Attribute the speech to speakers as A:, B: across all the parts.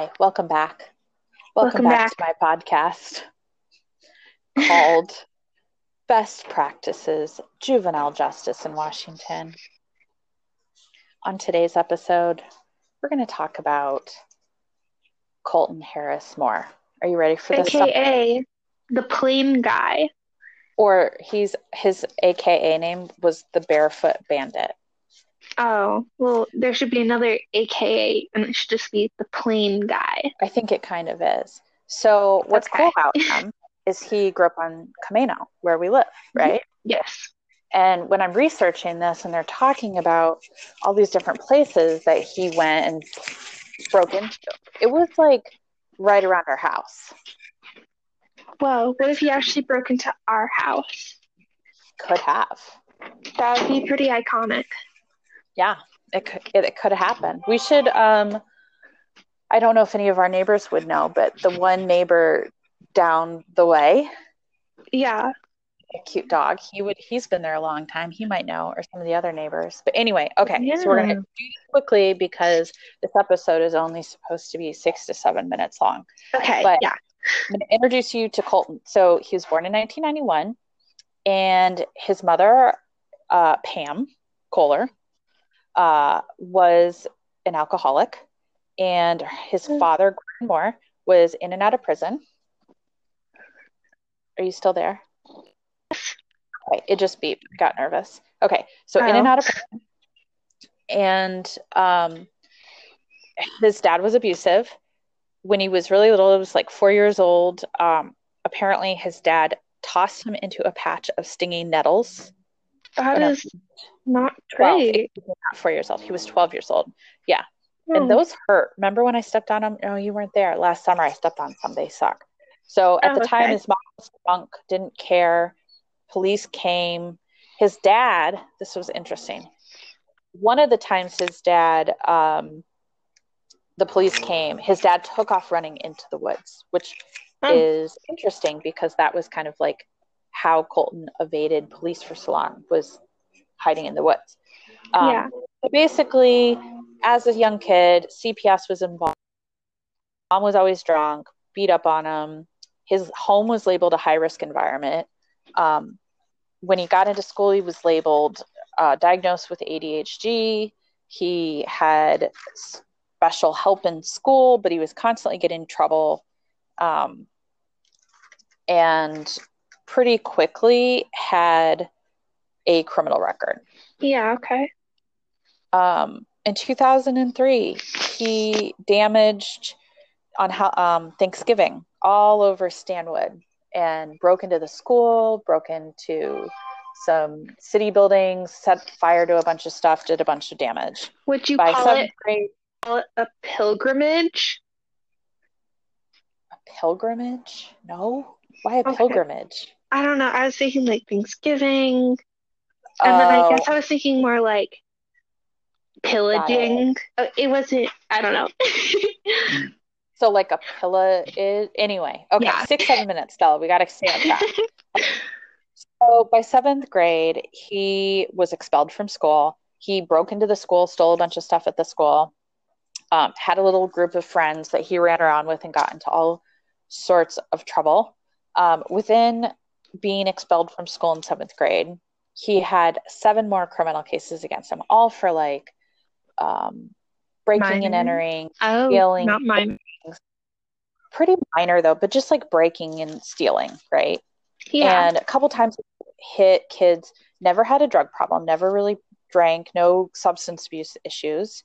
A: Hi.
B: Welcome back. Welcome,
A: Welcome
B: back, to my podcast called Best Practices Juvenile Justice in Washington. On today's episode, we're going to talk about Colton Harris Moore. Are you ready for this?
A: AKA the plane guy.
B: Or he's his AKA name was the Barefoot Bandit.
A: Oh, well, there should be another AKA, and it should just be the plane guy.
B: I think it kind of is. So what's
A: Okay.
B: cool about him is he grew up on Camano, where we live, right?
A: Yes.
B: And when I'm researching this and they're talking about all these different places that he went and broke into, it was like right around our house.
A: Well, what if he actually broke into our house?
B: Could have.
A: That would be pretty iconic.
B: Yeah, it could it, it could have happened. We should um I don't know if any of our neighbors would know, but the one neighbor down the way,
A: Yeah.
B: a cute dog, he would he's been there a long time. He might know, or some of the other neighbors. But anyway, okay. So we're gonna do this quickly because this episode is only supposed to be six to seven minutes long.
A: Okay.
B: But-
A: yeah.
B: I'm going to introduce you to Colton. So he was born in 1991, and his mother, uh, Pam Kohler, uh, was an alcoholic, and his
A: Mm.
B: father, Gordon Moore, was in and out of prison. Are you still there? Okay, it just beeped. Got nervous. Okay, so in and
A: Oh.
B: out of prison, and um, his dad was abusive when he was really little, it was like four years old. Um, apparently, his dad tossed him into a patch of stinging nettles.
A: That is not
B: 12,
A: great.
B: he was not four years old. He was 12 years old.
A: Oh.
B: And those hurt. Remember when I stepped on them? No, you weren't there. Last summer, I stepped on some. They suck. So at
A: Oh,
B: the time,
A: okay.
B: his mom was drunk, didn't care. Police came. His dad, this was interesting. One of the times his dad, um, the police came, his dad took off running into the woods, which
A: Oh.
B: is interesting because that was kind of like how Colton evaded police for so long was hiding in the woods. Um,
A: Yeah.
B: Basically, as a young kid, CPS was involved. Mom was always drunk, beat up on him. His home was labeled a high risk environment. Um, when he got into school, he was labeled uh, diagnosed with ADHD. He had special help in school, but he was constantly getting in trouble. Um, and pretty quickly had a criminal record.
A: Yeah. Okay.
B: Um, in 2003, he damaged on how, um, Thanksgiving all over Stanwood and broke into the school, broke into some city buildings, set fire to a bunch of stuff, did a bunch of damage.
A: Would you
B: By
A: call it,
B: grade,
A: call it a pilgrimage?
B: a pilgrimage? No, why a
A: Okay.
B: pilgrimage?
A: I don't know. I was thinking like Thanksgiving, and then I
B: Oh,
A: guess I was thinking more like pillaging. Oh, It wasn't. I don't know.
B: so like a pillow is anyway. Okay,
A: Yeah.
B: six, seven minutes, Stella. We got to stay on track. So by seventh grade, he was expelled from school. He broke into the school, stole a bunch of stuff at the school, um, had a little group of friends that he ran around with and got into all sorts of trouble. Um, within being expelled from school in seventh grade, he had seven more criminal cases against him, all for like um, breaking and entering,
A: Oh,
B: Stealing.
A: not mine.
B: pretty minor though, but just like breaking and stealing, right?
A: Yeah.
B: and a couple times hit kids never had a drug problem never really drank no substance abuse issues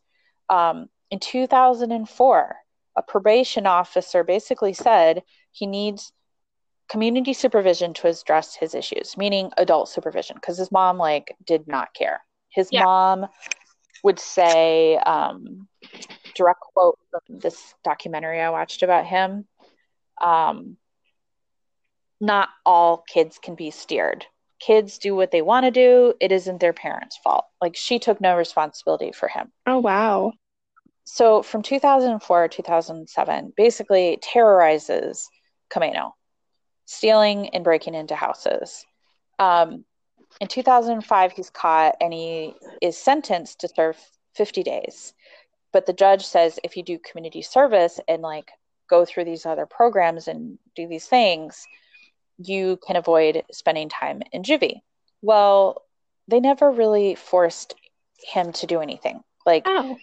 B: um, in 2004 a probation officer basically said he needs community supervision to address his issues meaning adult supervision because his mom like did not care his
A: Yeah.
B: mom would say um, direct quote from this documentary i watched about him um, not all kids can be steered. Kids do what they want to do. It isn't their parents' fault. Like she took no responsibility for him.
A: Oh, wow.
B: So from 2004 to 2007, basically terrorizes Camano, stealing and breaking into houses. Um, in 2005, he's caught and he is sentenced to serve 50 days. but the judge says if you do community service and like go through these other programs and do these things, you can avoid spending time in juvie. Well, they never really forced him to do anything. Like
A: Oh.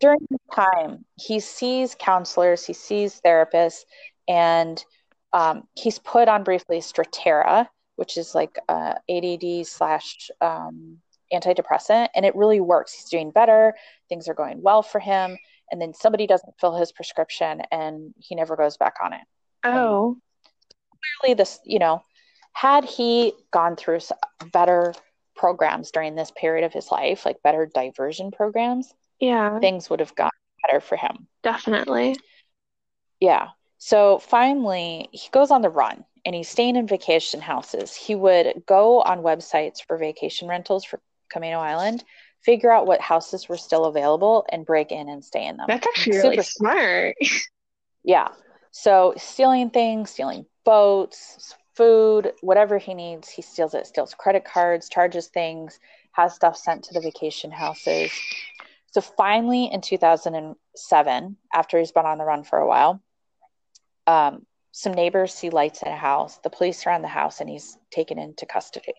B: during the time, he sees counselors, he sees therapists, and um, he's put on briefly Strattera, which is like uh, ADD slash um, antidepressant, and it really works. He's doing better, things are going well for him, and then somebody doesn't fill his prescription, and he never goes back on it.
A: Oh.
B: Clearly, this, you know, had he gone through better programs during this period of his life, like better diversion programs,
A: Yeah,
B: things would have gotten better for him.
A: definitely.
B: Yeah. So finally, he goes on the run and he's staying in vacation houses. He would go on websites for vacation rentals for Camano Island, figure out what houses were still available, and break in and stay in them.
A: That's actually really
B: Super
A: smart.
B: Yeah. So stealing things, stealing boats, food, whatever he needs, he steals it, steals credit cards, charges things, has stuff sent to the vacation houses. So finally in 2007, after he's been on the run for a while, um, some neighbors see lights in a house. The police are on the house and he's taken into custody.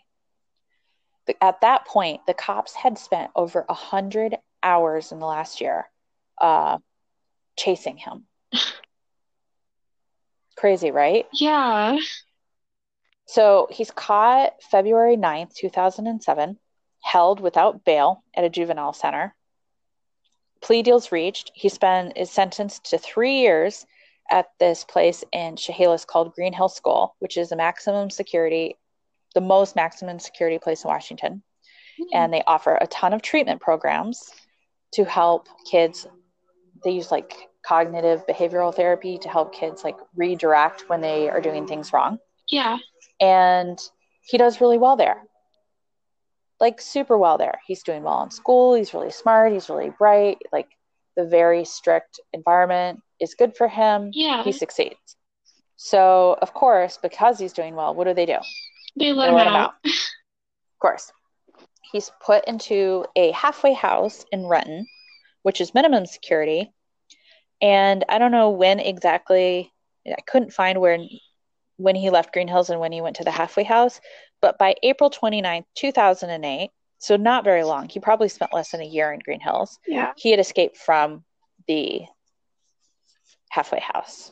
B: At that point, the cops had spent over a hundred hours in the last year uh, chasing him. Crazy, right?
A: Yeah.
B: So he's caught February 9th, 2007, held without bail at a juvenile center. Plea deals reached. He spent is sentenced to three years at this place in Chehalis called Green Hill School, which is a maximum security, the most maximum security place in Washington. Hmm. And they offer a ton of treatment programs to help kids. They use like cognitive behavioral therapy to help kids like redirect when they are doing things wrong.
A: Yeah.
B: and he does really well there. Like super well there. He's doing well in school. He's really smart. He's really bright. Like the very strict environment is good for him
A: Yeah.
B: he succeeds so of course because he's doing well what do they do
A: They let
B: they
A: him
B: let him
A: out.
B: out of course he's put into a halfway house in renton which is minimum security and i don't know when exactly i couldn't find where when he left green hills and when he went to the halfway house but by april 29th 2008 so not very long he probably spent less than a year in green hills
A: Yeah.
B: he had escaped from the halfway house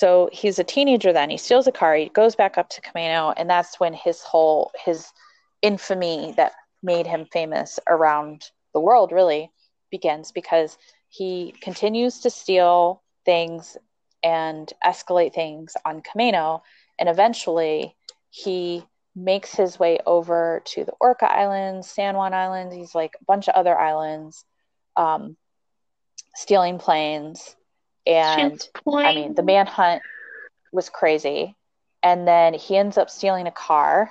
B: So he's a teenager then. He steals a car. He goes back up to Camano, and that's when his whole his infamy that made him famous around the world really begins because he continues to steal things and escalate things on Camano, and eventually he makes his way over to the Orcas Island, San Juan Islands. He's like a bunch of other islands, um, stealing planes and I mean, the manhunt was crazy. And then he ends up stealing a car.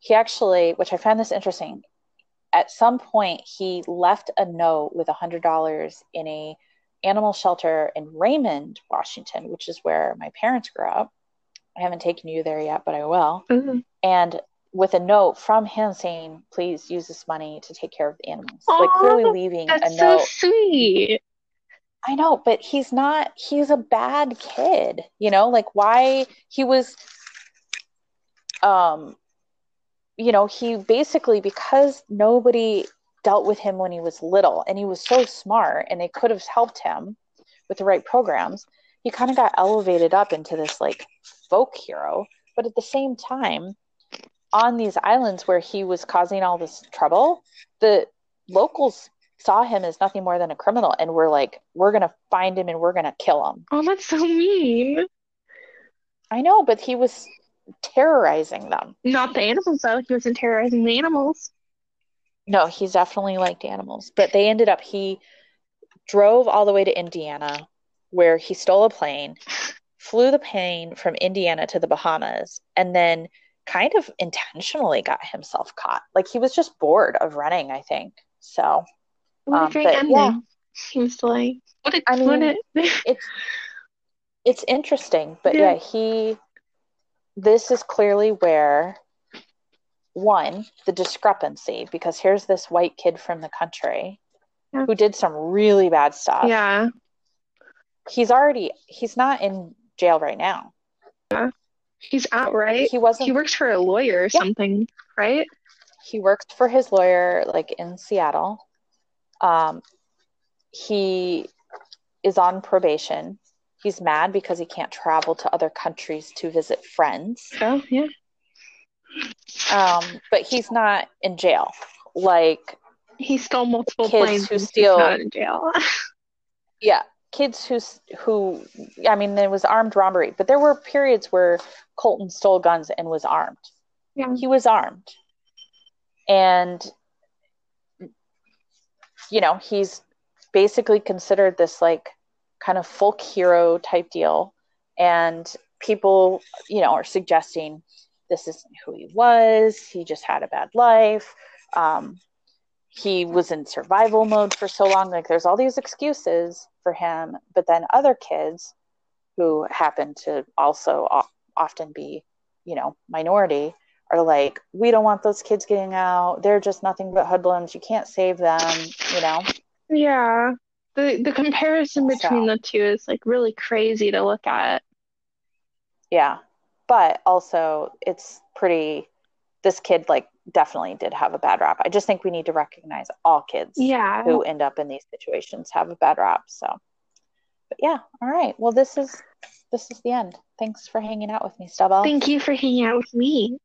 B: He actually, which I found this interesting, at some point he left a note with a hundred dollars in a animal shelter in Raymond, Washington, which is where my parents grew up. I haven't taken you there yet, but I will.
A: Mhm.
B: And with a note from him saying, "Please use this money to take care of the animals," like
A: Aw,
B: clearly leaving a
A: That's so sweet.
B: I know, but he's not, he's a bad kid, you know, like why he was, um, you know, he basically, because nobody dealt with him when he was little and he was so smart and they could have helped him with the right programs, he kind of got elevated up into this like folk hero. But at the same time, on these islands where he was causing all this trouble, the locals saw him as nothing more than a criminal and we're like, we're going to find him and we're going to kill him.
A: Oh, that's so mean.
B: I know, but he was terrorizing them.
A: Not the animals, though. He wasn't terrorizing the animals.
B: No, he's definitely liked animals. But they ended up, he drove all the way to Indiana where he stole a plane, flew the plane from Indiana to the Bahamas, and then kind of intentionally got himself caught. Like he was just bored of running, I think. So Um,
A: great
B: but,
A: ending.
B: yeah.
A: He was like, what a,
B: I mean, it's it's interesting but
A: Yeah.
B: yeah. he this is clearly where one, the discrepancy, because here's this white kid from the country
A: Yeah.
B: who did some really bad stuff.
A: Yeah.
B: He's already, he's not in jail right now. Yeah.
A: He's out, right?
B: He wasn't,
A: He works for a lawyer or
B: Yeah.
A: something, right?
B: he worked for his lawyer like in Seattle. Um, he is on probation. He's mad because he can't travel to other countries to visit friends.
A: Oh, yeah.
B: Um, but he's not in jail. Like,
A: He stole multiple
B: Kids
A: planes
B: who steal-
A: not in jail.
B: yeah, kids who who I mean, there was armed robbery, but there were periods where Colton stole guns and was armed.
A: Yeah.
B: He was armed, and you know he's basically considered this like kind of folk hero type deal, and people you know are suggesting this isn't who he was. He just had a bad life. Um, he was in survival mode for so long. Like there's all these excuses for him, but then other kids who happen to also often be, you know, minority are like, we don't want those kids getting out. They're just nothing but hoodlums. You can't save them, you know?
A: Yeah. The the comparison between
B: So-
A: the two is like really crazy to look at.
B: Yeah. But also, it's pretty, this kid, like, definitely did have a bad rap. I just think we need to recognize all kids
A: Yeah.
B: who end up in these situations have a bad rap. So, but yeah, all right. Well, this is this is the end. Thanks for hanging out with me, Stubble.
A: Thank you for hanging out with me.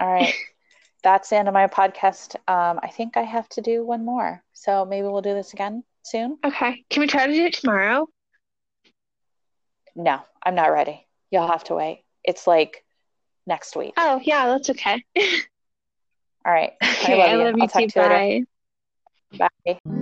B: All right, that's the end of my podcast. Um, I think I have to do one more, so maybe we'll do this again soon.
A: Okay. Can we try to do it tomorrow?
B: No, I'm not ready. You'll have to wait. It's like next week.
A: Oh, yeah, that's okay.
B: All right.
A: Okay,
B: I love
A: I
B: you.
A: love you too.
B: to you later.
A: Bye.
B: Bye.